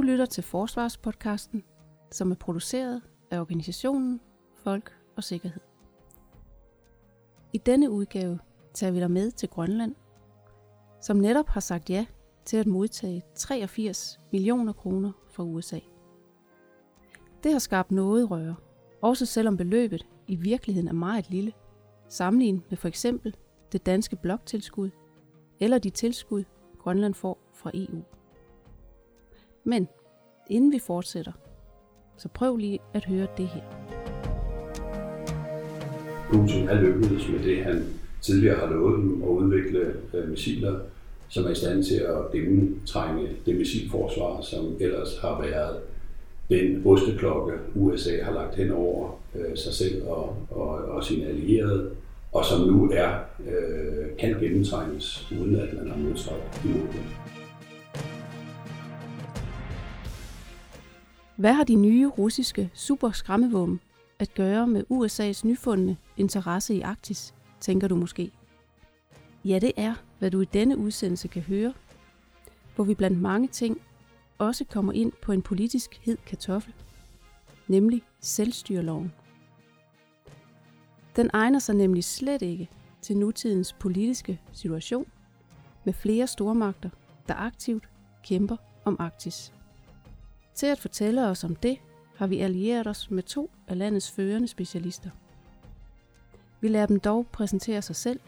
Du lytter til Forsvarspodcasten, som er produceret af organisationen Folk og Sikkerhed. I denne udgave tager vi dig med til Grønland, som netop har sagt ja til at modtage 83 millioner kroner fra USA. Det har skabt noget røre, også selvom beløbet i virkeligheden er meget lille, sammenlignet med for eksempel det danske bloktilskud eller de tilskud, Grønland får fra EU. Men inden vi fortsætter, så prøv lige at høre det her. Putin er lykkedes med det, han tidligere har lovet dem at udvikle øh, missiler, som er i stand til at gennemtrænge det missilforsvar, som ellers har været den osteklokke, USA har lagt hen over øh, sig selv og, og, og sine allierede, og som nu er øh, kan gennemtrænges, uden at man har modstræk imod det. Hvad har de nye russiske superskræmmevåben at gøre med USA's nyfundne interesse i Arktis, tænker du måske? Ja, det er, hvad du i denne udsendelse kan høre, hvor vi blandt mange ting også kommer ind på en politisk hed kartoffel, nemlig selvstyreloven. Den egner sig nemlig slet ikke til nutidens politiske situation med flere stormagter, der aktivt kæmper om Arktis. Til at fortælle os om det, har vi allieret os med to af landets førende specialister. Vi lader dem dog præsentere sig selv,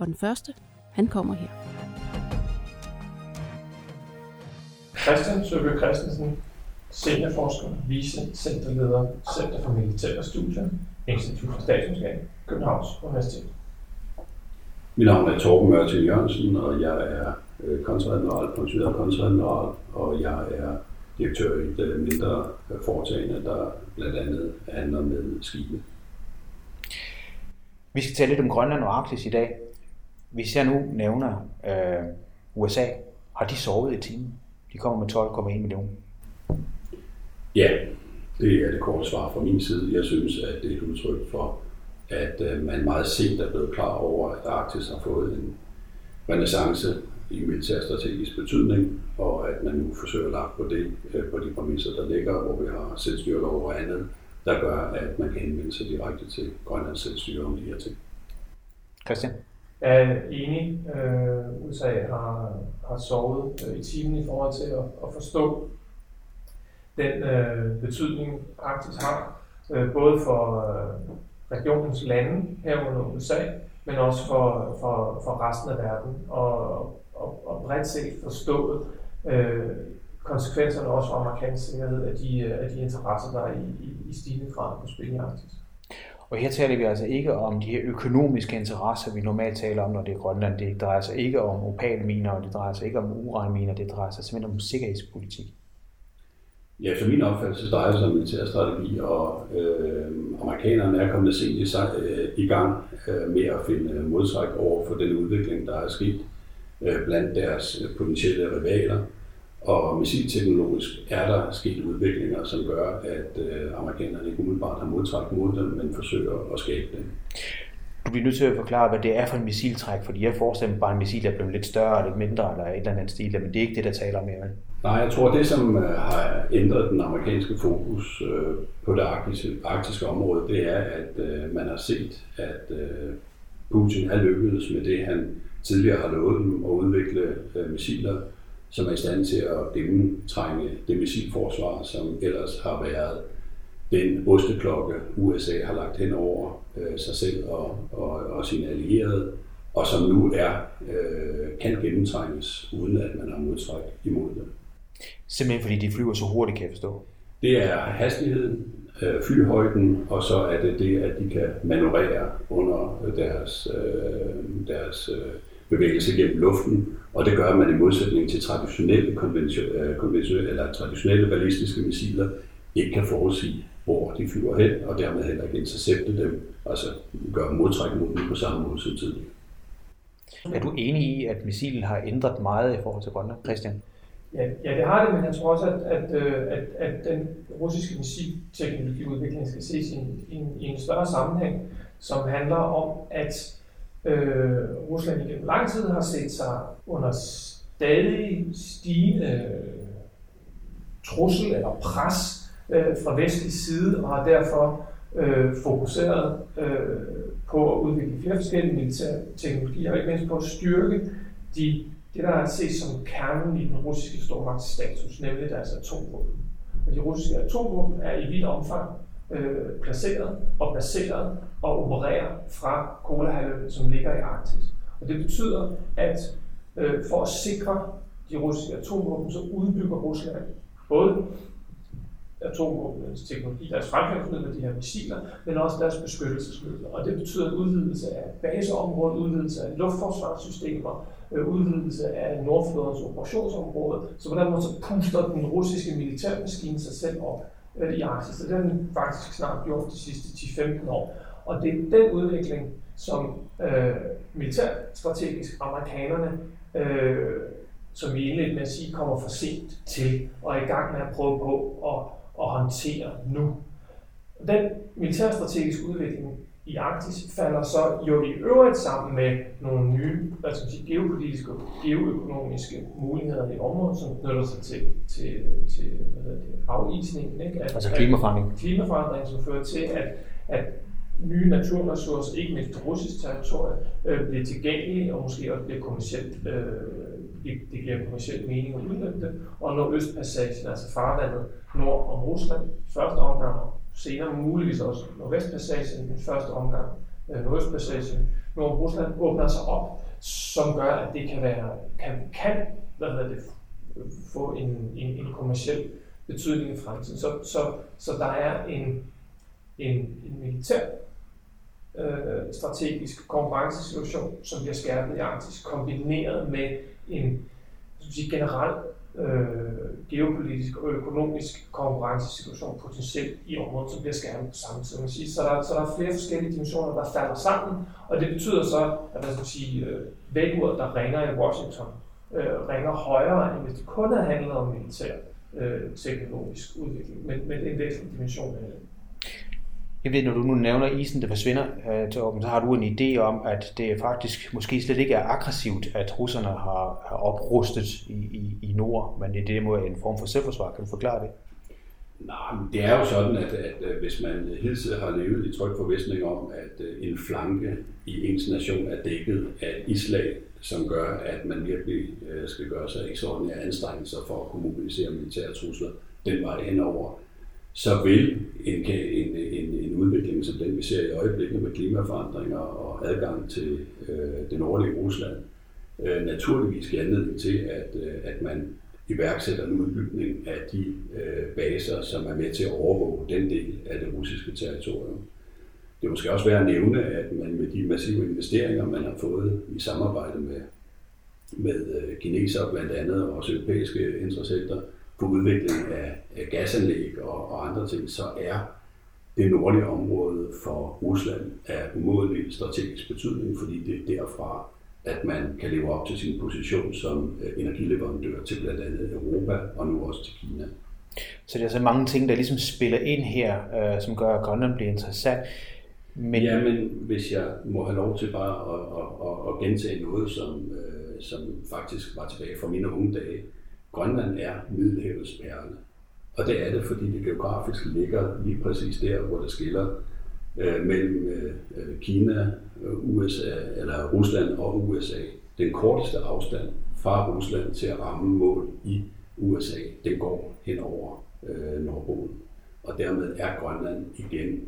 og den første, han kommer her. Christian Søbø Christensen, seniorforsker, vice centerleder, Center for Militære Studier, Institut for Statskundskab, Københavns Universitet. Mit navn er Torben Mørting Jørgensen, og jeg er øh, kontradmiral, konstitueret kontradmiral, og jeg er direktør i et mindre foretagende, der blandt andet handler med skibe. Vi skal tale lidt om Grønland og Arktis i dag. Hvis jeg nu nævner øh, USA, har de sovet i timen? De kommer med 12,1 millioner. Ja, det er det korte svar fra min side. Jeg synes, at det er et udtryk for, at øh, man meget sent er blevet klar over, at Arktis har fået en renaissance i militærstrategisk betydning, og at man nu forsøger at lagt på det, øh, på de præmisser, der ligger, hvor vi har selvstyre over andet, der gør, at man kan henvende sig direkte til Grønlands selvstyre om de her ting. Christian? Jeg er enig. Øh, USA har, har sovet øh, i timen i forhold til at, at forstå den øh, betydning, Arktis har, øh, både for øh, regionens lande herunder USA, men også for, for, for resten af verden, og, og, og bredt set forstået øh, konsekvenserne også for amerikansk sikkerhed af de, af de interesser, der er i, i, i stigende grad på spil i Arktis. Og her taler vi altså ikke om de her økonomiske interesser, vi normalt taler om, når det er Grønland. Det drejer sig ikke om opalminer, og det drejer sig ikke om uranminer, det drejer sig simpelthen om sikkerhedspolitik. Ja, efter min opfattelse drejer sig om militærstrategi, og øh, amerikanerne er kommet sent i, øh, i gang øh, med at finde modtræk over for den udvikling, der er sket øh, blandt deres potentielle rivaler. Og missilteknologisk er der sket udviklinger, som gør, at øh, amerikanerne ikke umiddelbart har modtræk mod dem, men forsøger at skabe dem. Du bliver nødt til at forklare, hvad det er for en missiltræk, fordi jeg forestiller mig bare en missil, der er blevet lidt større, lidt mindre, eller et eller andet stil, men det er ikke det, der taler om her. Nej, jeg tror, det som øh, har ændret den amerikanske fokus øh, på det arktiske, arktiske område, det er, at øh, man har set, at Putin er lykkedes med det, han tidligere har lovet dem at udvikle missiler, som er i stand til at gennemtrænge det missilforsvar, som ellers har været den osteklokke, USA har lagt hen over sig selv og, og, og sine allierede, og som nu er øh, kan gennemtrænges, uden at man har modtræk imod det. Simpelthen fordi de flyver så hurtigt, kan jeg forstå. Det er hastigheden, øh, flyhøjden, og så er det det, at de kan manøvrere under deres, øh, deres øh, bevægelse gennem luften, og det gør man i modsætning til traditionelle, konventionelle, øh, eller traditionelle ballistiske missiler, ikke kan forudsige, hvor de flyver hen, og dermed heller ikke intercepte dem, altså gøre modtræk mod dem på samme måde som tidligere. Er du enig i, at missilen har ændret meget i forhold til Grønland, Christian? Ja, ja, det har det, men jeg tror også, at, at, øh, at, at den russiske musikteknologiudvikling skal ses i en, i, en, i en større sammenhæng, som handler om, at øh, Rusland igennem lang tid har set sig under stadig stigende øh, trussel eller pres øh, fra vestlig side, og har derfor øh, fokuseret øh, på at udvikle flere forskellige militære teknologier, og ikke mindst på at styrke de, det, der er set som kernen i den russiske stormagtsstatus, nemlig deres atomvåben. Og de russiske atomvåben er i vidt omfang øh, placeret og baseret og opererer fra Kolahalvøen, som ligger i Arktis. Og det betyder, at øh, for at sikre de russiske atomvåben, så udbygger Rusland både atomvåbens teknologi, deres fremgangsmidler, de her missiler, men også deres beskyttelsesmidler. Og det betyder en udvidelse af baseområdet, udvidelse af luftforsvarssystemer, øh, udvidelse af Nordflådens operationsområde. Så på den måde så puster den russiske militærmaskine sig selv op øh, i Arktis. Og det har den faktisk snart gjort de sidste 10-15 år. Og det er den udvikling, som øh, militærstrategisk amerikanerne øh, som vi indledte med at sige, kommer for sent til og er i gang med at prøve på at at håndtere nu. Den militærstrategiske udvikling i Arktis falder så jo i øvrigt sammen med nogle nye hvad skal man sige, geopolitiske og geoøkonomiske muligheder i området, som knytter sig til, til, til hvad hedder det, afisningen. Ikke? At, altså klimaforandring. Klimaforandring, som fører til, at, at nye naturressourcer, ikke mindst russisk territorie, øh, bliver tilgængelige og måske også bliver kommercielt, øh, det, det giver kommercielt mening at udnytte det. Og når Østpassagen, altså farvandet nord om Rusland, første omgang, og senere muligvis også Nordvestpassagen, den første omgang, øh, Nordøstpassagen, nord om Rusland, åbner sig op, som gør, at det kan være, kan, kan hvad hedder det, få en, en, en kommersiel betydning i fremtiden. Så, så, så der er en, en, en militær øh, strategisk konkurrencesituation, som bliver skærpet i Arktis, kombineret med en sige, generel øh, geopolitisk og økonomisk konkurrencesituation potentielt i området, som bliver skærpet på samme tid. Man sige. Så, der, så der er flere forskellige dimensioner, der falder sammen, og det betyder så, at man skal sige, øh, vækkeuret, der ringer i Washington, øh, ringer højere, end hvis det kun havde handlet om militær øh, teknologisk udvikling, men, men en væsentlig dimension af det. Jeg ved, når du nu nævner isen, der forsvinder, øh, så har du en idé om, at det faktisk måske slet ikke er aggressivt, at russerne har, har oprustet i, i, i nord, men det er derimod en form for selvforsvar. Kan du forklare det? Nej, men det er jo sådan, at, at, hvis man hele har levet i tryg forvisning om, at øh, en flanke i ens nation er dækket af islag, som gør, at man virkelig øh, skal gøre sig ekstraordinære anstrengelser for at kunne mobilisere militære trusler den vej henover, så vil en, en, en, en udvikling som den, vi ser i øjeblikket med klimaforandringer og adgang til øh, det nordlige Rusland, øh, naturligvis give anledning til, at, øh, at man iværksætter en udbygning af de øh, baser, som er med til at overvåge den del af det russiske territorium. Det er måske også værd at nævne, at man med de massive investeringer, man har fået i samarbejde med, med øh, kinesere blandt andet, og også europæiske interessenter, på udvikling af, af gasanlæg og, og andre ting, så er det nordlige område for Rusland af umådelig strategisk betydning, fordi det er derfra, at man kan leve op til sin position som øh, energileverandør til blandt andet Europa og nu også til Kina. Så det er så mange ting, der ligesom spiller ind her, øh, som gør, at Grønland bliver interessant. Men... Ja, men hvis jeg må have lov til bare at, at, at, at gentage noget, som, øh, som faktisk var tilbage fra mine unge dage, Grønland er Middelhavets perle. Og det er det, fordi det geografisk ligger lige præcis der, hvor det skiller øh, mellem øh, Kina, USA, eller Rusland og USA. Den korteste afstand fra Rusland til at ramme mål i USA, den går hen over øh, Nordpolen. Og dermed er Grønland igen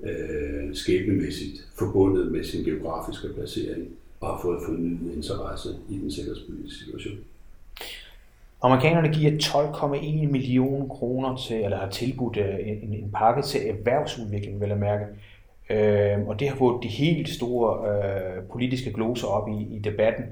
øh, skæbnemæssigt forbundet med sin geografiske placering og har fået fornyet interesse i den sikkerhedspolitiske situation. Amerikanerne giver 12,1 millioner kroner til, eller har tilbudt øh, en, en pakke til erhvervsudvikling, vil jeg mærke. Øh, og det har fået de helt store øh, politiske gloser op i, i debatten.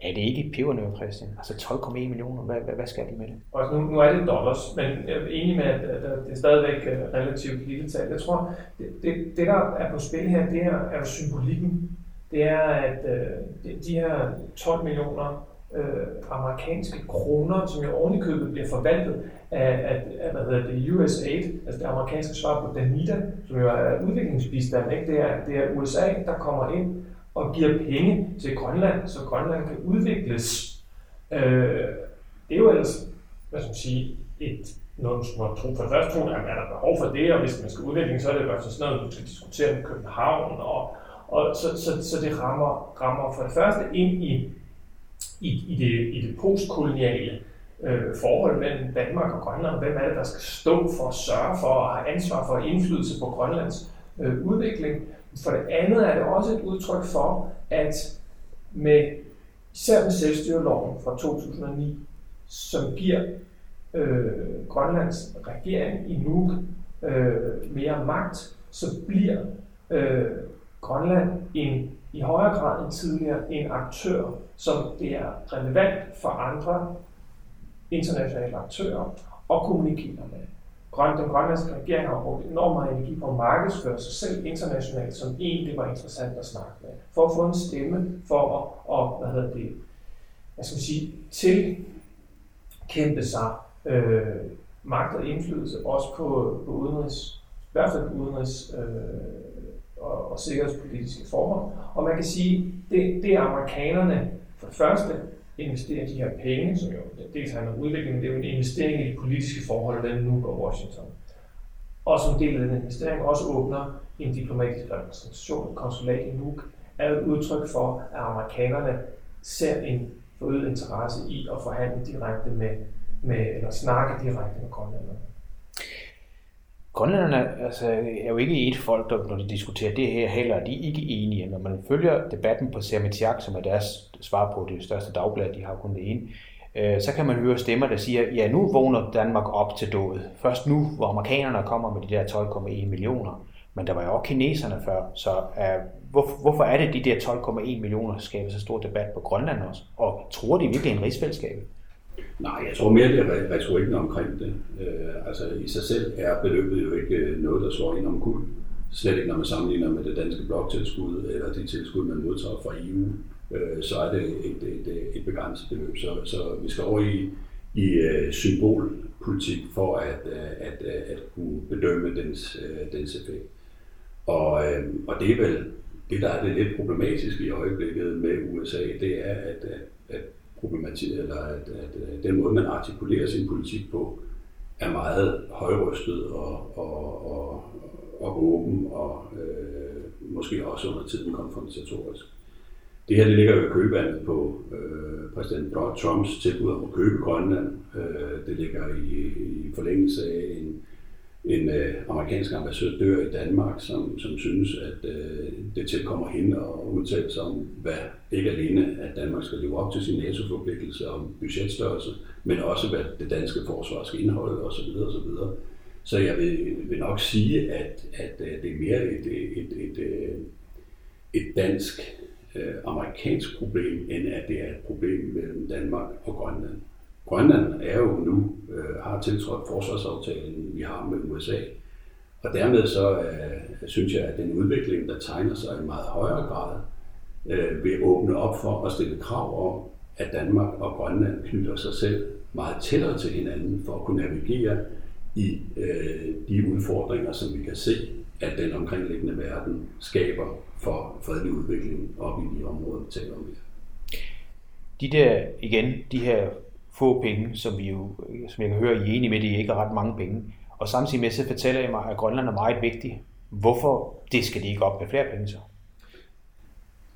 Er det ikke pebernød, Christian? Altså 12,1 millioner, hvad, hvad, hvad skal de med det? Og nu, nu er det dollars, men jeg er enig med, at, det er stadigvæk øh, relativt lille tal. Jeg tror, det, det, det der er på spil her, det er, er symbolikken. Det er, at øh, de her 12 millioner øh, amerikanske kroner, som jo ovenikøbet bliver forvaltet af, af, af hvad hedder det, USAID, altså det amerikanske svar på Danida, som jo er udviklingsbistand. Ikke? Det, er, det er USA, der kommer ind og giver penge til Grønland, så Grønland kan udvikles. Øh, det er jo ellers, hvad skal man sige, et noget, man tro, for første tro, er der behov for det, og hvis man skal udvikle, så er det faktisk sådan noget, du skal diskutere med København, og, og så, så, så det rammer, rammer for det første ind i, i, i, det, i det postkoloniale øh, forhold mellem Danmark og Grønland. Hvem er det, der skal stå for at sørge for og have ansvar for indflydelse på Grønlands øh, udvikling? For det andet er det også et udtryk for, at med især med selvstyreloven fra 2009, som giver øh, Grønlands regering i Nuuk øh, mere magt, så bliver øh, Grønland en, i højere grad end tidligere en aktør, som det er relevant for andre internationale aktører at kommunikere med. Grøn, den grønlandske regering har brugt enormt meget energi på at markedsføre sig selv internationalt, som det var interessant at snakke med, for at få en stemme, for at, og, hvad hedder det, jeg skal sige, tilkæmpe sig øh, magt og indflydelse, også på, på udenrigs, i hvert fald udenrigs øh, og, og sikkerhedspolitiske forhold. Og man kan sige, det, det amerikanerne for det første investerer de her penge, som jo dels handler om udvikling, men det er jo en investering i de politiske forhold mellem nu går Washington. Og som del af den investering også åbner en diplomatisk repræsentation, et konsulat i Nuuk, er et udtryk for, at amerikanerne ser en forøget interesse i at forhandle direkte med, med eller snakke direkte med grønlænderne. Grønlænderne altså, er jo ikke et folk, der, når de diskuterer det her heller. De er ikke enige. Når man følger debatten på Sermitiak, som er deres svar på det største dagblad, de har kun det ene, øh, så kan man høre stemmer, der siger, ja, nu vågner Danmark op til dødet. Først nu, hvor amerikanerne kommer med de der 12,1 millioner. Men der var jo også kineserne før, så øh, uh, hvor, hvorfor er det, de der 12,1 millioner skaber så stor debat på Grønland også? Og tror de virkelig en rigsfællesskab? Nej, jeg tror mere, det er retorikken omkring det. Øh, altså i sig selv er beløbet jo ikke øh, noget, der slår ind om kul. Slet ikke når man sammenligner med det danske bloktilskud eller de tilskud, man modtager fra EU, øh, så er det et, et, et begrænset beløb. Så, så vi skal over i, i uh, symbolpolitik for at, uh, at, uh, at kunne bedømme dens, uh, dens effekt. Og, uh, og det er vel det, der er det lidt problematiske i øjeblikket med USA, det er, at, at, at problematik, eller at, at den måde, man artikulerer sin politik på, er meget højrystet og, og, og, og åben og øh, måske også under tiden konfrontatorisk. Det her det ligger jo i købevandet på øh, præsident Trumps tilbud om at købe Grønland. Øh, det ligger i, i forlængelse af en en øh, amerikansk ambassadør i Danmark, som, som synes, at øh, det tilkommer hende at udtale sig om, hvad ikke alene, at Danmark skal leve op til sin NATO-forpligtelse om budgetstørrelse, men også, hvad det danske forsvar skal indeholde osv. osv. Så jeg vil, vil nok sige, at, at øh, det er mere et, et, et, øh, et, et dansk-amerikansk øh, problem, end at det er et problem mellem Danmark og Grønland. Grønland er jo nu, øh, har tiltrådt forsvarsaftalen, vi har med USA. Og dermed så øh, synes jeg, at den udvikling, der tegner sig i meget højere grad, øh, vil åbne op for at stille krav om, at Danmark og Grønland knytter sig selv meget tættere til hinanden for at kunne navigere i øh, de udfordringer, som vi kan se, at den omkringliggende verden skaber for fredelig udvikling op i de områder, vi taler om her. De der, igen, de her få penge, som vi jo, øh, som jeg kan høre, I er enige med, det er ikke ret mange penge. Og samtidig med, så fortæller I mig, at Grønland er meget vigtig. Hvorfor det skal de ikke op med flere penge så?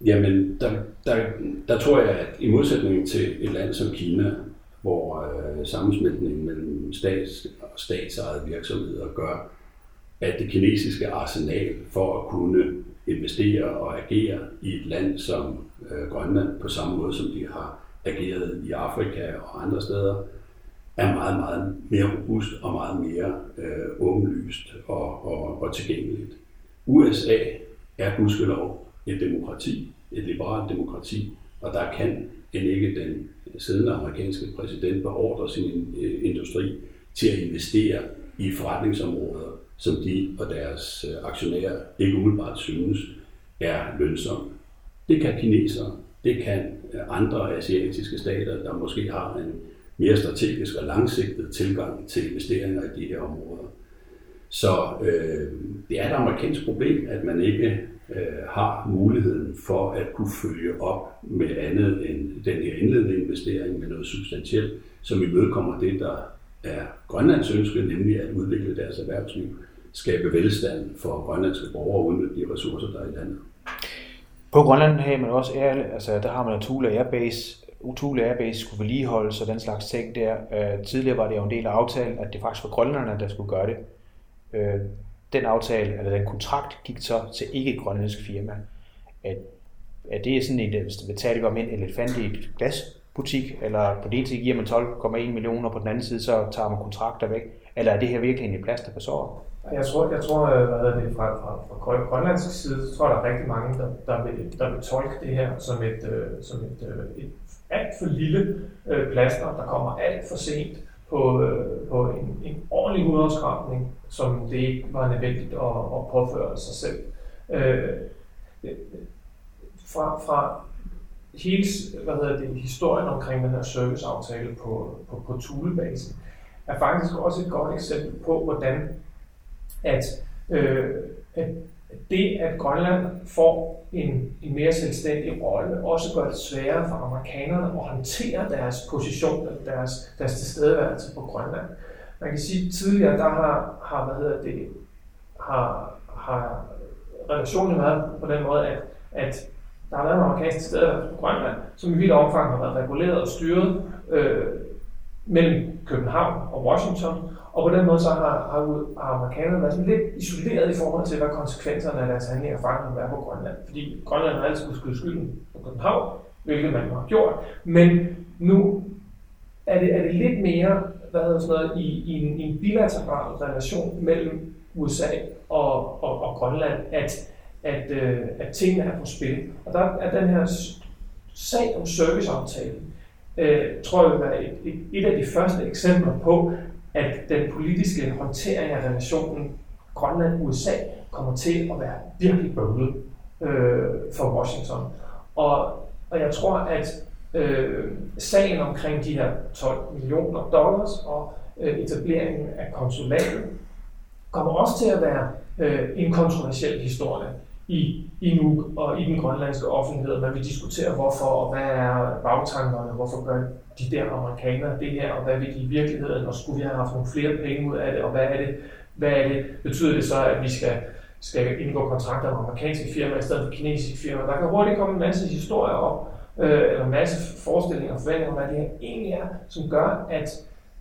Jamen, der, der, der tror jeg, at i modsætning til et land som Kina, hvor øh, sammensmeltningen mellem stats og statsejede virksomheder gør, at det kinesiske arsenal for at kunne investere og agere i et land som øh, Grønland på samme måde, som de har ageret i Afrika og andre steder, er meget, meget mere robust og meget mere øh, åbenlyst og, og, og tilgængeligt. USA er gudskelov et demokrati, et liberalt demokrati, og der kan end ikke den siddende amerikanske præsident beordre sin øh, industri til at investere i forretningsområder, som de og deres øh, aktionærer ikke umiddelbart synes er lønsomme. Det kan kinesere, det kan andre asiatiske stater, der måske har en mere strategisk og langsigtet tilgang til investeringer i de her områder. Så øh, det er et amerikansk problem, at man ikke øh, har muligheden for at kunne følge op med andet end den her indledende investering med noget substantielt, som imødekommer det, der er Grønlands ønske, nemlig at udvikle deres erhvervsliv, skabe velstand for grønlandske borgere og udnytte de ressourcer, der er i landet. På Grønland har man også air, altså der har man Thule Airbase, Thule Airbase skulle vedligeholdes og den slags ting der. Øh, tidligere var det jo en del af aftalen, at det faktisk var grønlænderne, der skulle gøre det. Øh, den aftale, eller den kontrakt, gik så til ikke grønlandsk firma. At, at det er sådan et, hvis det betaler om en elefant i et glasbutik, eller på den ene side giver man 12,1 millioner, på den anden side så tager man kontrakter væk. Eller er det her virkelig en plaster på såret? Jeg tror, jeg tror øh, hvad hedder det, fra, fra, fra grønlandsk side, så tror jeg, der er rigtig mange, der, der, vil, der vil tolke det her som et, øh, som et, øh, et alt for lille øh, plaster, der kommer alt for sent på, øh, på en, en ordentlig hudafskrabning, som det ikke var nødvendigt at, at påføre sig selv. Øh, fra, fra hele hvad hedder det, historien omkring den her serviceaftale på, på, på Thulebasen, er faktisk også et godt eksempel på, hvordan at, øh, at det, at Grønland får en, en mere selvstændig rolle, også gør det sværere for amerikanerne at håndtere deres position, deres, deres tilstedeværelse på Grønland. Man kan sige, at tidligere der har, har, hvad hedder det, har, har relationen været på den måde, at, at der har været en amerikansk tilstedeværelse på Grønland, som i vidt omfang har været reguleret og styret øh, mellem København og Washington, og på den måde så har, har, har amerikanerne været sådan lidt isoleret i forhold til, hvad konsekvenserne af deres handlinger faktisk har været på Grønland. Fordi Grønland har altid skulle skyde skylden på København, hvilket man har gjort. Men nu er det, er det lidt mere hvad hedder sådan noget, i, i, en, i en bilateral relation mellem USA og, og, og Grønland, at, at, øh, at tingene er på spil. Og der er den her sag om serviceaftalen, øh, tror jeg vil være et, et, et af de første eksempler på, at den politiske håndtering af relationen Grønland-USA kommer til at være virkelig bøvlet øh, for Washington. Og, og jeg tror, at øh, sagen omkring de her 12 millioner dollars og øh, etableringen af konsulatet kommer også til at være øh, en kontroversiel historie i, i Nuuk og i den grønlandske offentlighed. Man vil diskutere, hvorfor og hvad er bagtankerne, hvorfor gør de der amerikanere det her, og hvad vil de i virkeligheden, og skulle vi have haft nogle flere penge ud af det, og hvad er det, hvad er det, betyder det så, at vi skal, skal indgå kontrakter med amerikanske firmaer i stedet for kinesiske firmaer. Der kan hurtigt komme en masse historier op, øh, eller en masse forestillinger og forventninger om, hvad det her egentlig er, som gør, at,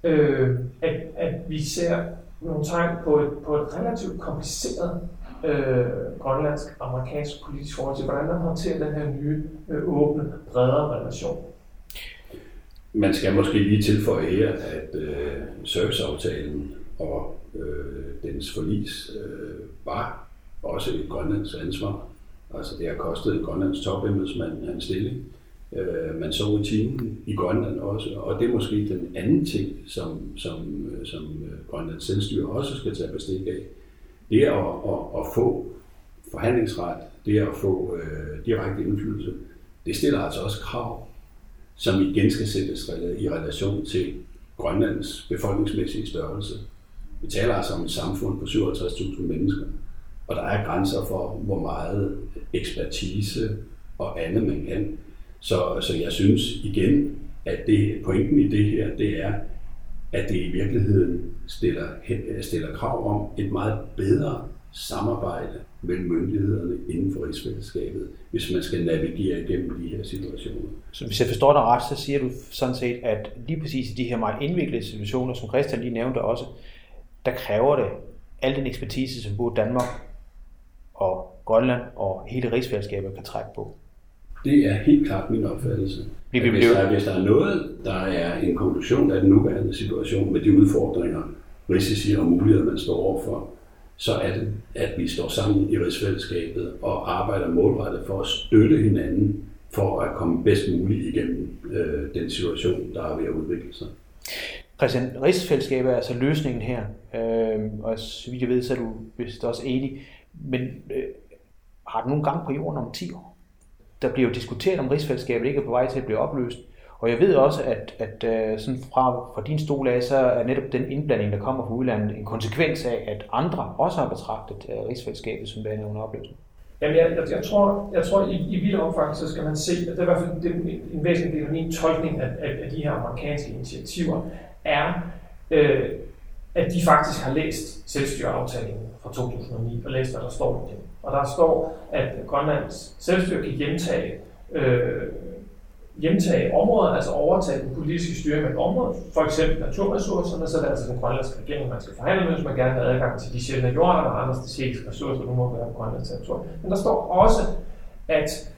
øh, at, at vi ser nogle tegn på et, på et relativt kompliceret øh, grønlandsk-amerikansk politisk forhold til, hvordan man håndterer den her nye, øh, åbne, bredere relation. Man skal måske lige tilføje her, at øh, serviceaftalen og øh, dens forlis øh, var også et grønlands ansvar. Altså det har kostet en grønlands topembedsmand hans stilling. Øh, man så rutinen i Grønland også, og det er måske den anden ting, som, som, øh, som øh, Grønlands selvstyre også skal tage bestik af. Det at, at, at få forhandlingsret, det at få øh, direkte indflydelse. Det stiller altså også krav som igen skal sættes i relation til Grønlands befolkningsmæssige størrelse. Vi taler altså om et samfund på 57.000 mennesker, og der er grænser for, hvor meget ekspertise og andet man kan. Så, så jeg synes igen, at det, pointen i det her, det er, at det i virkeligheden stiller, stiller krav om et meget bedre samarbejde mellem myndighederne inden for rigsfællesskabet, hvis man skal navigere igennem de her situationer. Så hvis jeg forstår dig ret, så siger du sådan set, at lige præcis i de her meget indviklede situationer, som Christian lige nævnte også, der kræver det al den ekspertise, som både Danmark og Grønland og hele rigsfællesskabet kan trække på. Det er helt klart min opfattelse. Hvis der, hvis der er noget, der er en konklusion af den nuværende situation med de udfordringer, risici og muligheder, man står overfor, så er det, at vi står sammen i rigsfællesskabet og arbejder målrettet for at støtte hinanden for at komme bedst muligt igennem øh, den situation, der er ved at udvikle sig. Christian, rigsfællesskabet er altså løsningen her, øh, og så vidt jeg ved, så er du vist også enig, men øh, har du nogen gang på jorden om 10 år? Der bliver jo diskuteret om rigsfællesskabet ikke er på vej til at blive opløst. Og jeg ved også, at, at øh, sådan fra, fra din stol af, så er netop den indblanding, der kommer fra udlandet, en konsekvens af, at andre også har betragtet øh, rigsfællesskabet som værende under opløsning. Jamen, jeg, jeg, jeg, tror, jeg tror i, i vidt omfang, så skal man se, at det er i hvert fald det, en væsentlig del af min tolkning af, af, af de her amerikanske initiativer, er, øh, at de faktisk har læst selvstyreaftalen fra 2009 og læst, hvad der står i den. Og der står, at Grønlands selvstyre kan hjemtage, øh, hjemtage områder, altså overtage den politiske styring af et område, for eksempel naturressourcerne, så er det altså den grønlandske regering, man skal forhandle med, hvis man gerne vil have adgang til de sjældne jorder og andre strategiske ressourcer, nu må være på Grønlands territorium. Men der står også, at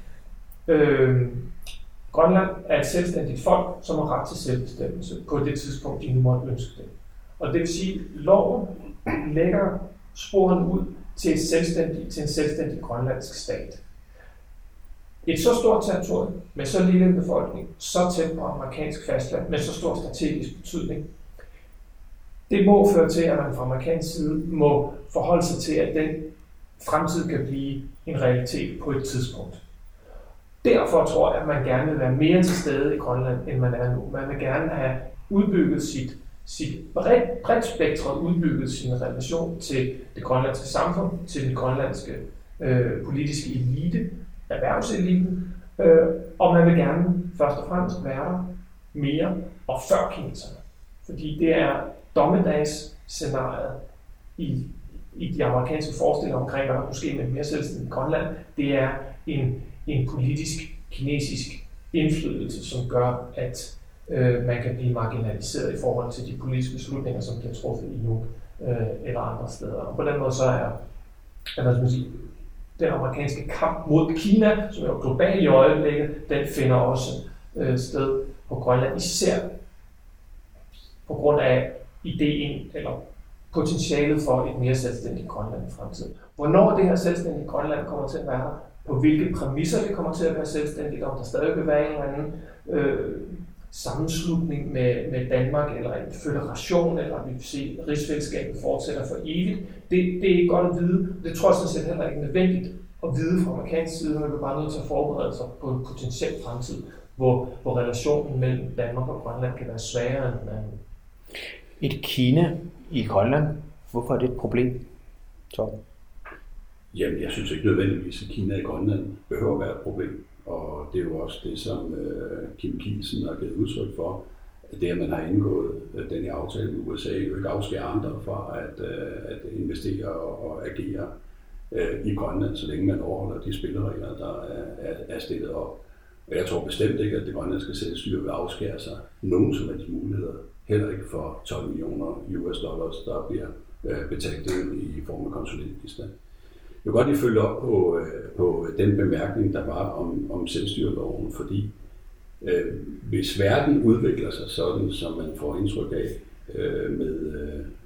øh, Grønland er et selvstændigt folk, som har ret til selvbestemmelse på det tidspunkt, de nu måtte ønske det. Og det vil sige, at loven lægger sporene ud til, et selvstændigt, til en selvstændig grønlandsk stat. Et så stort territorium med så lille en befolkning, så tæt på amerikansk fastland, med så stor strategisk betydning, det må føre til, at man fra amerikansk side må forholde sig til, at den fremtid kan blive en realitet på et tidspunkt. Derfor tror jeg, at man gerne vil være mere til stede i Grønland, end man er nu. Man vil gerne have udbygget sit sit bredt, bredt spektrum, udbygget sin relation til det grønlandske samfund, til den grønlandske øh, politiske elite, erhvervseliten, øh, og man vil gerne først og fremmest være der mere og før kineserne. Fordi det er dommedagsscenariet i, i de amerikanske forestillinger omkring, hvad der kunne ske med mere selvstændigt Grønland. Det er en, en politisk kinesisk indflydelse, som gør, at øh, man kan blive marginaliseret i forhold til de politiske beslutninger, som bliver truffet i Nuuk øh, eller andre steder. Og på den måde så er, er hvad skal man sige, den amerikanske kamp mod Kina, som er global i øjeblikket, den finder også øh, sted på Grønland, især på grund af ideen eller potentialet for et mere selvstændigt Grønland i fremtiden. Hvornår det her selvstændige Grønland kommer til at være på hvilke præmisser det kommer til at være selvstændigt, om der stadig vil være en eller anden øh, sammenslutning med, med Danmark, eller en federation, eller vi vil se, at rigsfællesskabet fortsætter for evigt. Det, det er ikke godt at vide. Det tror jeg sådan set heller ikke nødvendigt at vide fra amerikansk side, man er bare nødt til at forberede sig på en potentiel fremtid, hvor, hvor relationen mellem Danmark og Grønland kan være sværere end den anden. Et Kina i Grønland, hvorfor er det et problem, Tom? Jamen, jeg synes ikke nødvendigvis, at Kina i Grønland behøver at være et problem. Og det er jo også det, som øh, Kim Kielsen har givet udtryk for, at det, at man har indgået øh, den her aftale med USA, jo ikke afskærer andre fra at, øh, at investere og, og agere øh, i Grønland, så længe man overholder de spilleregler, der er, er, er stillet op. Og jeg tror bestemt ikke, at det grønlandske selvstyre vil afskære sig nogen som helst muligheder. Heller ikke for 12 millioner US dollars, der bliver øh, betalt i form af konsulentbistand. Jeg vil godt lige følge op på, øh, på den bemærkning, der var om, om selvstyreloven, fordi øh, hvis verden udvikler sig sådan, som man får indtryk af øh, med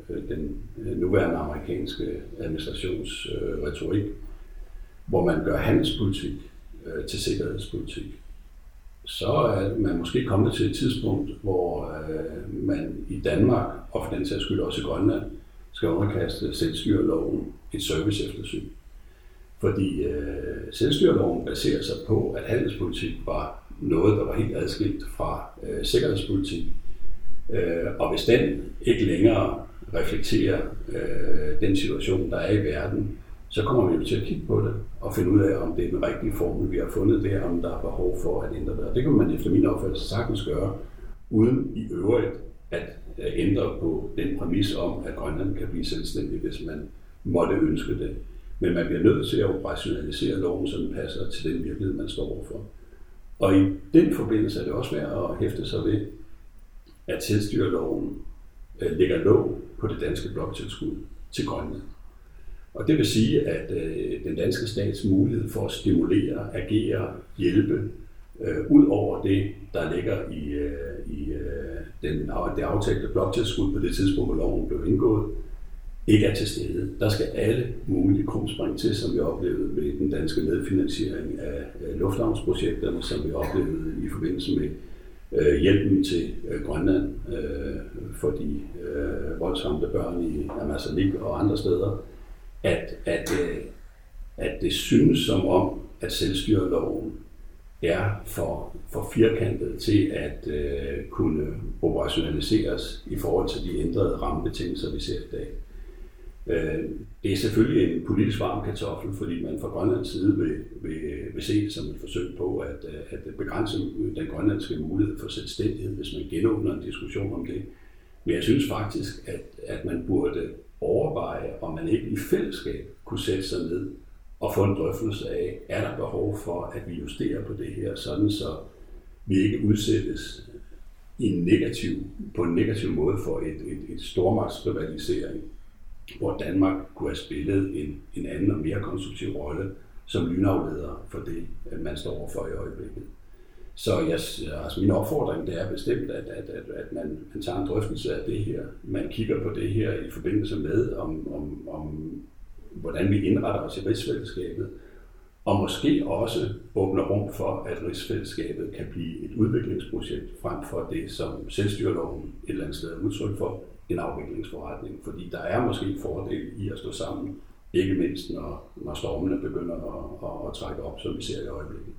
øh, den øh, nuværende amerikanske administrationsretorik, øh, hvor man gør handelspolitik øh, til sikkerhedspolitik, så er man måske kommet til et tidspunkt, hvor øh, man i Danmark, og for den sags skyld også i Grønland, skal underkaste selvstyreloven et service eftersyn. Fordi øh, selvstyreloven baserer sig på, at handelspolitik var noget, der var helt adskilt fra øh, sikkerhedspolitik. Øh, og hvis den ikke længere reflekterer øh, den situation, der er i verden, så kommer vi jo til at kigge på det og finde ud af, om det er den rigtige formel, vi har fundet der, om der er behov for at ændre det. Og det kan man efter min opfattelse sagtens gøre, uden i øvrigt at øh, ændre på den præmis om, at Grønland kan blive selvstændig, hvis man måtte ønske det. Men man bliver nødt til at operationalisere loven, så den passer til den virkelighed, man står overfor. Og i den forbindelse er det også værd at hæfte sig ved, at selvstyreloven øh, lægger lov på det danske bloktilskud til Grønland. Og det vil sige, at øh, den danske stats mulighed for at stimulere, agere, hjælpe, øh, ud over det, der ligger i, øh, i øh, den, det aftalte bloktilskud på det tidspunkt, hvor loven blev indgået, ikke er til stede. Der skal alle mulige krumspring til, som vi oplevede med den danske medfinansiering af lufthavnsprojekterne, som vi oplevede i forbindelse med øh, hjælpen til øh, Grønland øh, for de øh, voldsramte børn i Amazonik og andre steder, at, at, øh, at det synes som om, at selvstyreloven er for, for firkantet til at øh, kunne operationaliseres i forhold til de ændrede rammebetingelser, vi ser i dag. Øh, det er selvfølgelig en politisk varm kartoffel, fordi man fra Grønlands side vil, vil, vil se det som et forsøg på at, øh, at begrænse den grønlandske mulighed for selvstændighed, hvis man genåbner en diskussion om det. Men jeg synes faktisk, at, at man burde overveje, om man ikke i fællesskab kunne sætte sig ned og få en drøftelse af, er der behov for, at vi justerer på det her, sådan så vi ikke udsættes i en negativ, på en negativ måde for et, et, et stormagtsrivalisering, hvor Danmark kunne have spillet en, en anden og mere konstruktiv rolle som lynafleder for det, man står overfor i øjeblikket. Så jeg, altså min opfordring det er bestemt, at, at, at, at man, man tager en drøftelse af det her. Man kigger på det her i forbindelse med, om, om, om hvordan vi indretter os i rigsfællesskabet, og måske også åbner rum for, at rigsfællesskabet kan blive et udviklingsprojekt frem for det, som selvstyreloven et eller andet sted er udtryk for, en afviklingsforretning. Fordi der er måske en fordel i at stå sammen, ikke mindst når, når stormene begynder at, at, at trække op, som vi ser i øjeblikket.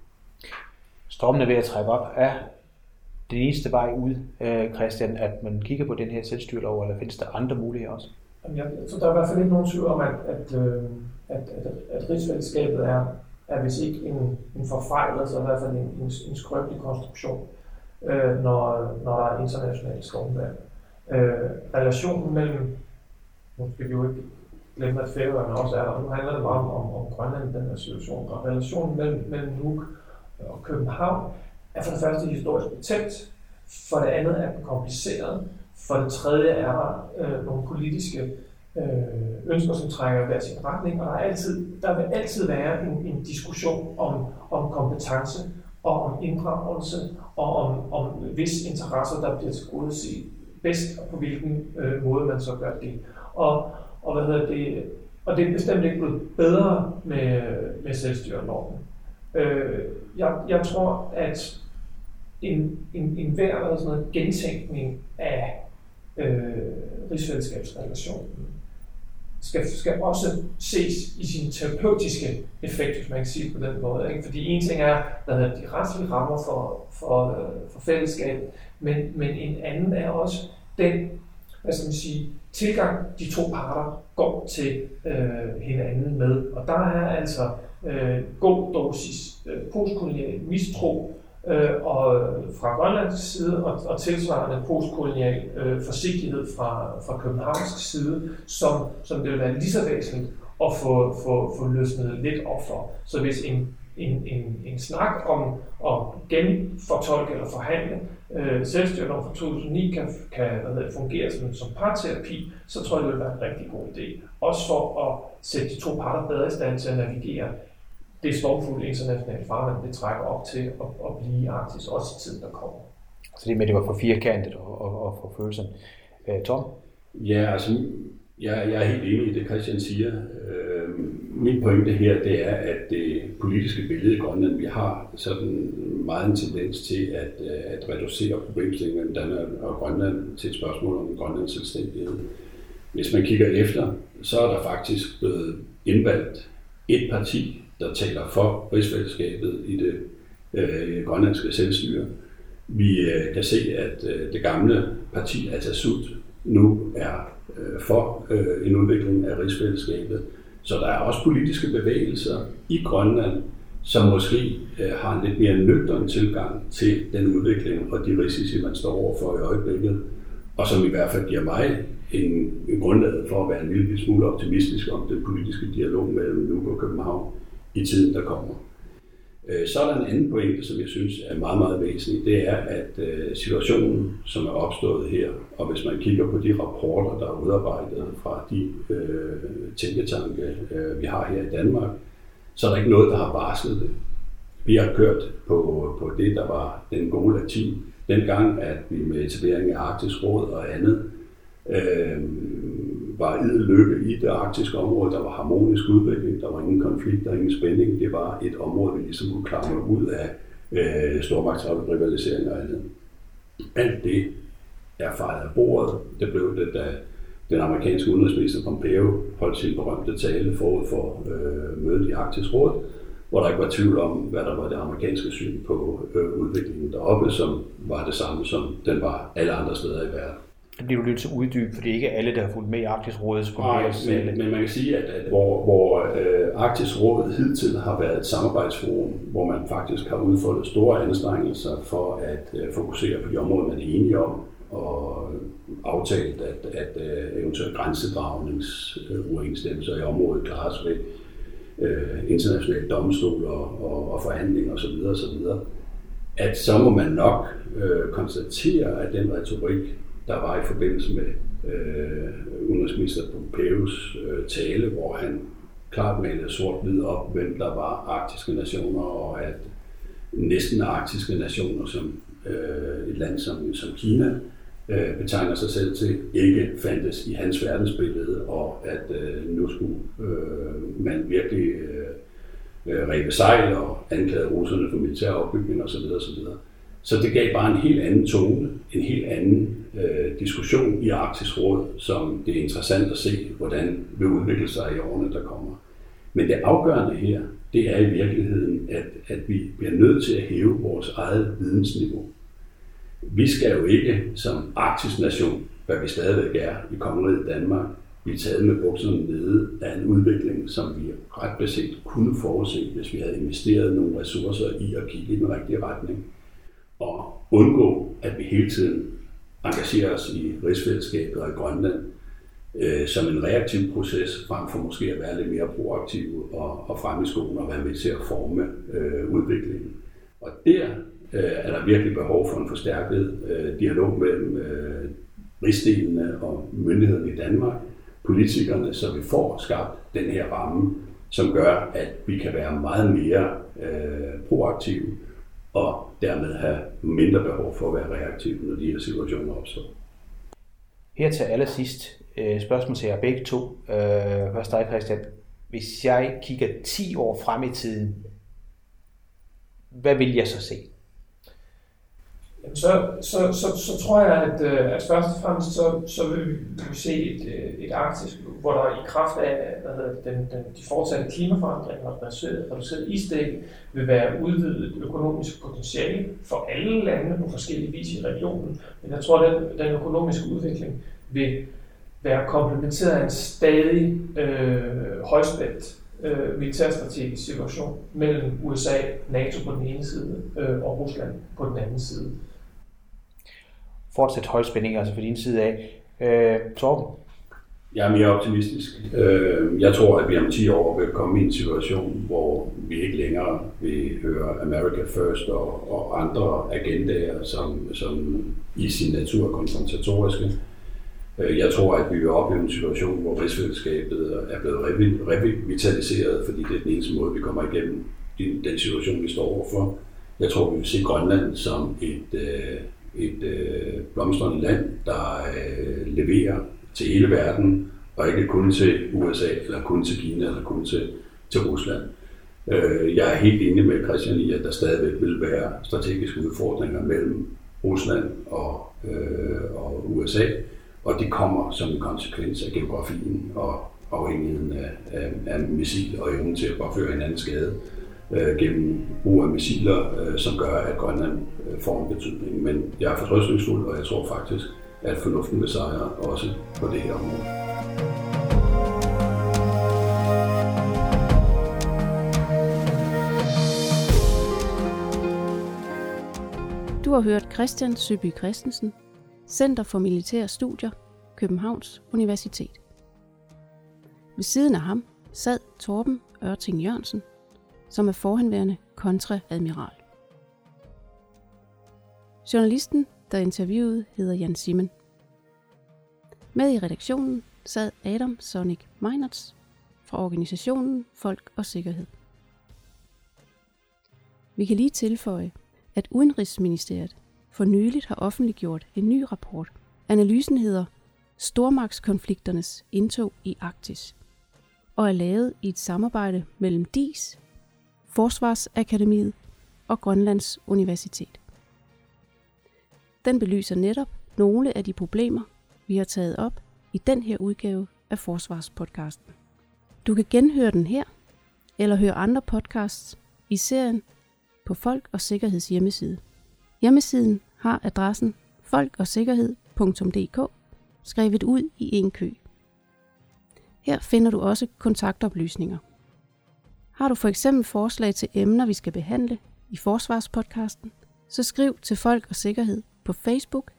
Stormen er ved at trække op. Er det eneste vej ud, øh, Christian, at man kigger på den her selvstyrelov, eller findes der andre muligheder også? Jeg tror, der er i hvert fald ikke nogen tvivl om, at, at, øh, at, at, at rigsfællesskabet er, er hvis ikke en, en forfejlet, så i hvert fald en, en, en skrøbelig konstruktion, øh, når, når der er internationalt stormvær. Øh, relationen mellem, nu skal vi jo ikke glemme, at Færøerne også er der, nu handler det bare om, om, om Grønland i den her situation, og relationen mellem, mellem Nuuk og København er for det første historisk betændt, for det andet er den kompliceret, for det tredje er der øh, nogle politiske øh, ønsker, som trækker hver sin retning, og der, er altid, der vil altid være en, en diskussion om, om kompetence og om inddragelse og om, om hvis interesser, der bliver tilgodeset bedst, og på hvilken øh, måde man så gør det. Og, og, hvad hedder det, og det er bestemt ikke blevet bedre med, med selvstyreloven. Øh, jeg, jeg tror, at en, en, en hver sådan noget, gentænkning af øh, rigsfællesskabsrelationen skal, skal også ses i sin terapeutiske effekt, hvis man kan sige på den måde. Ikke? Fordi en ting er hvad hedder, de retslige rammer for, for, øh, for fællesskabet, men, men en anden er også den hvad skal man sige, tilgang, de to parter går til øh, hinanden med. Og der er altså øh, god dosis øh, postkolonial mistro øh, og fra Grønlands side, og, og tilsvarende postkolonial øh, forsigtighed fra, fra Københavns side, som, som det vil være lige så væsentligt at få, få, få løsnet lidt op for. Så hvis en, en, en, en snak om at genfortolke eller forhandle øh, selvstyreloven fra 2009 kan, kan hvad hedder, fungere som, som parterapi, så tror jeg, det vil være en rigtig god idé. Også for at sætte de to parter bedre i stand til at navigere det stormfulde internationale farvand, det trækker op til at, at blive i Arktis, også i tiden, der kommer. Så det med, det var for firkantet og, og, og for følelsen. Øh, Tom? Ja, altså, jeg, jeg er helt enig i det, Christian siger. Øh, min pointe her, det er, at det politiske billede i Grønland, vi har sådan meget en tendens til at, øh, at reducere problemstillingen mellem Danmark og Grønland til et spørgsmål om Grønlands selvstændighed. Hvis man kigger efter, så er der faktisk blevet indvalgt et parti der taler for rigsfællesskabet i det øh, grønlandske selvstyre. Vi øh, kan se, at øh, det gamle parti Atasut nu er øh, for øh, en udvikling af rigsfællesskabet. Så der er også politiske bevægelser i Grønland, som måske øh, har en lidt mere nøgtern tilgang til den udvikling og de risici, man står overfor i øjeblikket, og som i hvert fald giver mig en, en grundlag for at være en lille smule optimistisk om den politiske dialog mellem Nuuk og København i tiden, der kommer. Øh, så er der en anden pointe, som jeg synes er meget, meget væsentlig. Det er, at øh, situationen, som er opstået her, og hvis man kigger på de rapporter, der er udarbejdet fra de øh, tænketanke, øh, vi har her i Danmark, så er der ikke noget, der har varslet det. Vi har kørt på, på det, der var den gode latin. Dengang, at vi med etablering af Arktisk Råd og andet, øh, var et lykke i det arktiske område. Der var harmonisk udvikling, der var ingen konflikt, der ingen spænding. Det var et område, vi ligesom kunne klare ud af øh, stormagtsrivalisering og andet. Alt det er fejret af bordet. Det blev det, da den amerikanske udenrigsminister Pompeo holdt sin berømte tale forud for øh, mødet i Arktisk Råd, hvor der ikke var tvivl om, hvad der var det amerikanske syn på øh, udviklingen deroppe, som var det samme, som den var alle andre steder i verden. Det bliver du nødt til at uddybe, for det er ikke alle, der har fulgt med i Arktisk Råd. Nej, men, men man kan sige, at, at hvor, hvor øh, Arktisk Råd hidtil har været et samarbejdsforum, hvor man faktisk har udfoldet store anstrengelser for at øh, fokusere på de områder, man er enige om, og aftalt, at, at uh, eventuelle grænsedragningsuoverensstemmelser i området klares ved uh, internationale domstol og, og, og forhandlinger osv. osv. At så må man nok uh, konstatere, at den retorik, der var i forbindelse med øh, udenrigsminister Pompeus øh, tale, hvor han klart malede sort-hvid op, hvem der var arktiske nationer, og at næsten arktiske nationer, som øh, et land som, som Kina, øh, betegner sig selv til, ikke fandtes i hans verdensbillede, og at øh, nu skulle øh, man virkelig øh, øh ræbe sejl og anklage russerne for militær opbygning osv. osv. Så det gav bare en helt anden tone, en helt anden øh, diskussion i Arktisk Råd, som det er interessant at se, hvordan vil udvikle sig i årene, der kommer. Men det afgørende her, det er i virkeligheden, at, at vi bliver nødt til at hæve vores eget vidensniveau. Vi skal jo ikke som arktisk nation, hvad vi stadigvæk er i kongeriget Danmark, blive taget med bukserne nede af en udvikling, som vi ret beset kunne forudse, hvis vi havde investeret nogle ressourcer i at kigge i den rigtige retning. Og undgå, at vi hele tiden engagere os i rigsfællesskabet og i Grønland øh, som en reaktiv proces, frem for måske at være lidt mere proaktiv og, og fremme i skolen og være med til at forme øh, udviklingen. Og der øh, er der virkelig behov for en forstærket øh, dialog mellem øh, rigsdelene og myndighederne i Danmark, politikerne, så vi får skabt den her ramme, som gør, at vi kan være meget mere øh, proaktive og dermed have mindre behov for at være reaktiv, når de her situationer opstår. Her til allersidst øh, spørgsmål til jer begge to. Øh, først dig, Christian. Hvis jeg kigger 10 år frem i tiden, hvad vil jeg så se? Jamen, så, så, så, så tror jeg, at, øh, at først og fremmest så, så vil vi se et, øh, et Arktis, hvor der i kraft af hvad hedder den, den, de fortsatte klimaforandringer og reduceret, reduceret isdæk vil være udvidet økonomisk potentiale for alle lande på forskellige vis i regionen. Men jeg tror, at den, den økonomiske udvikling vil være komplementeret af en stadig øh, højspændt øh, militærstrategisk situation mellem USA, NATO på den ene side øh, og Rusland på den anden side. Fortsat højspænding altså for din side af. Øh, Torben? Jeg er mere optimistisk. Øh, jeg tror, at vi om 10 år vil komme i en situation, hvor vi ikke længere vil høre America First og, og andre agendaer, som, som i sin natur er konfrontatoriske. Øh, jeg tror, at vi vil opleve en situation, hvor rigsfællesskabet er blevet revitaliseret, fordi det er den eneste måde, vi kommer igennem den situation, vi står overfor. Jeg tror, vi vil se Grønland som et, øh, et øh, blomstrende land, der øh, leverer til hele verden, og ikke kun til USA, eller kun til Kina, eller kun til, til Rusland. Øh, jeg er helt enig med Christian i, at der stadigvæk vil være strategiske udfordringer mellem Rusland og, øh, og USA. Og det kommer som en konsekvens af geografien og afhængigheden af, af, af missil og evnen til at påføre hinanden skade øh, Øh, gennem brug af missiler, øh, som gør, at Grønland øh, får en betydning. Men jeg er fortrøstningsfuld, og jeg tror faktisk, at fornuften vil sejre også på det her område. Du har hørt Christian Søby Christensen, Center for Militære Studier, Københavns Universitet. Ved siden af ham sad Torben Ørting Jørgensen, som er forhenværende kontraadmiral. Journalisten, der interviewede, hedder Jan Simen. Med i redaktionen sad Adam Sonic Meinerts fra organisationen Folk og Sikkerhed. Vi kan lige tilføje, at Udenrigsministeriet for nyligt har offentliggjort en ny rapport. Analysen hedder Stormagtskonflikternes indtog i Arktis og er lavet i et samarbejde mellem DIS, Forsvarsakademiet og Grønlands Universitet. Den belyser netop nogle af de problemer, vi har taget op i den her udgave af Forsvarspodcasten. Du kan genhøre den her, eller høre andre podcasts i serien på Folk og Sikkerheds hjemmeside. Hjemmesiden har adressen folkogsikkerhed.dk skrevet ud i en kø. Her finder du også kontaktoplysninger. Har du for eksempel forslag til emner, vi skal behandle i Forsvarspodcasten, så skriv til Folk og Sikkerhed på Facebook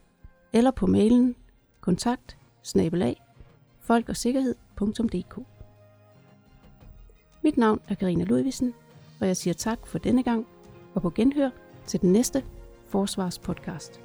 eller på mailen kontakt snabelag folkogsikkerhed.dk. Mit navn er Karina Ludvigsen, og jeg siger tak for denne gang, og på genhør til den næste Forsvarspodcast.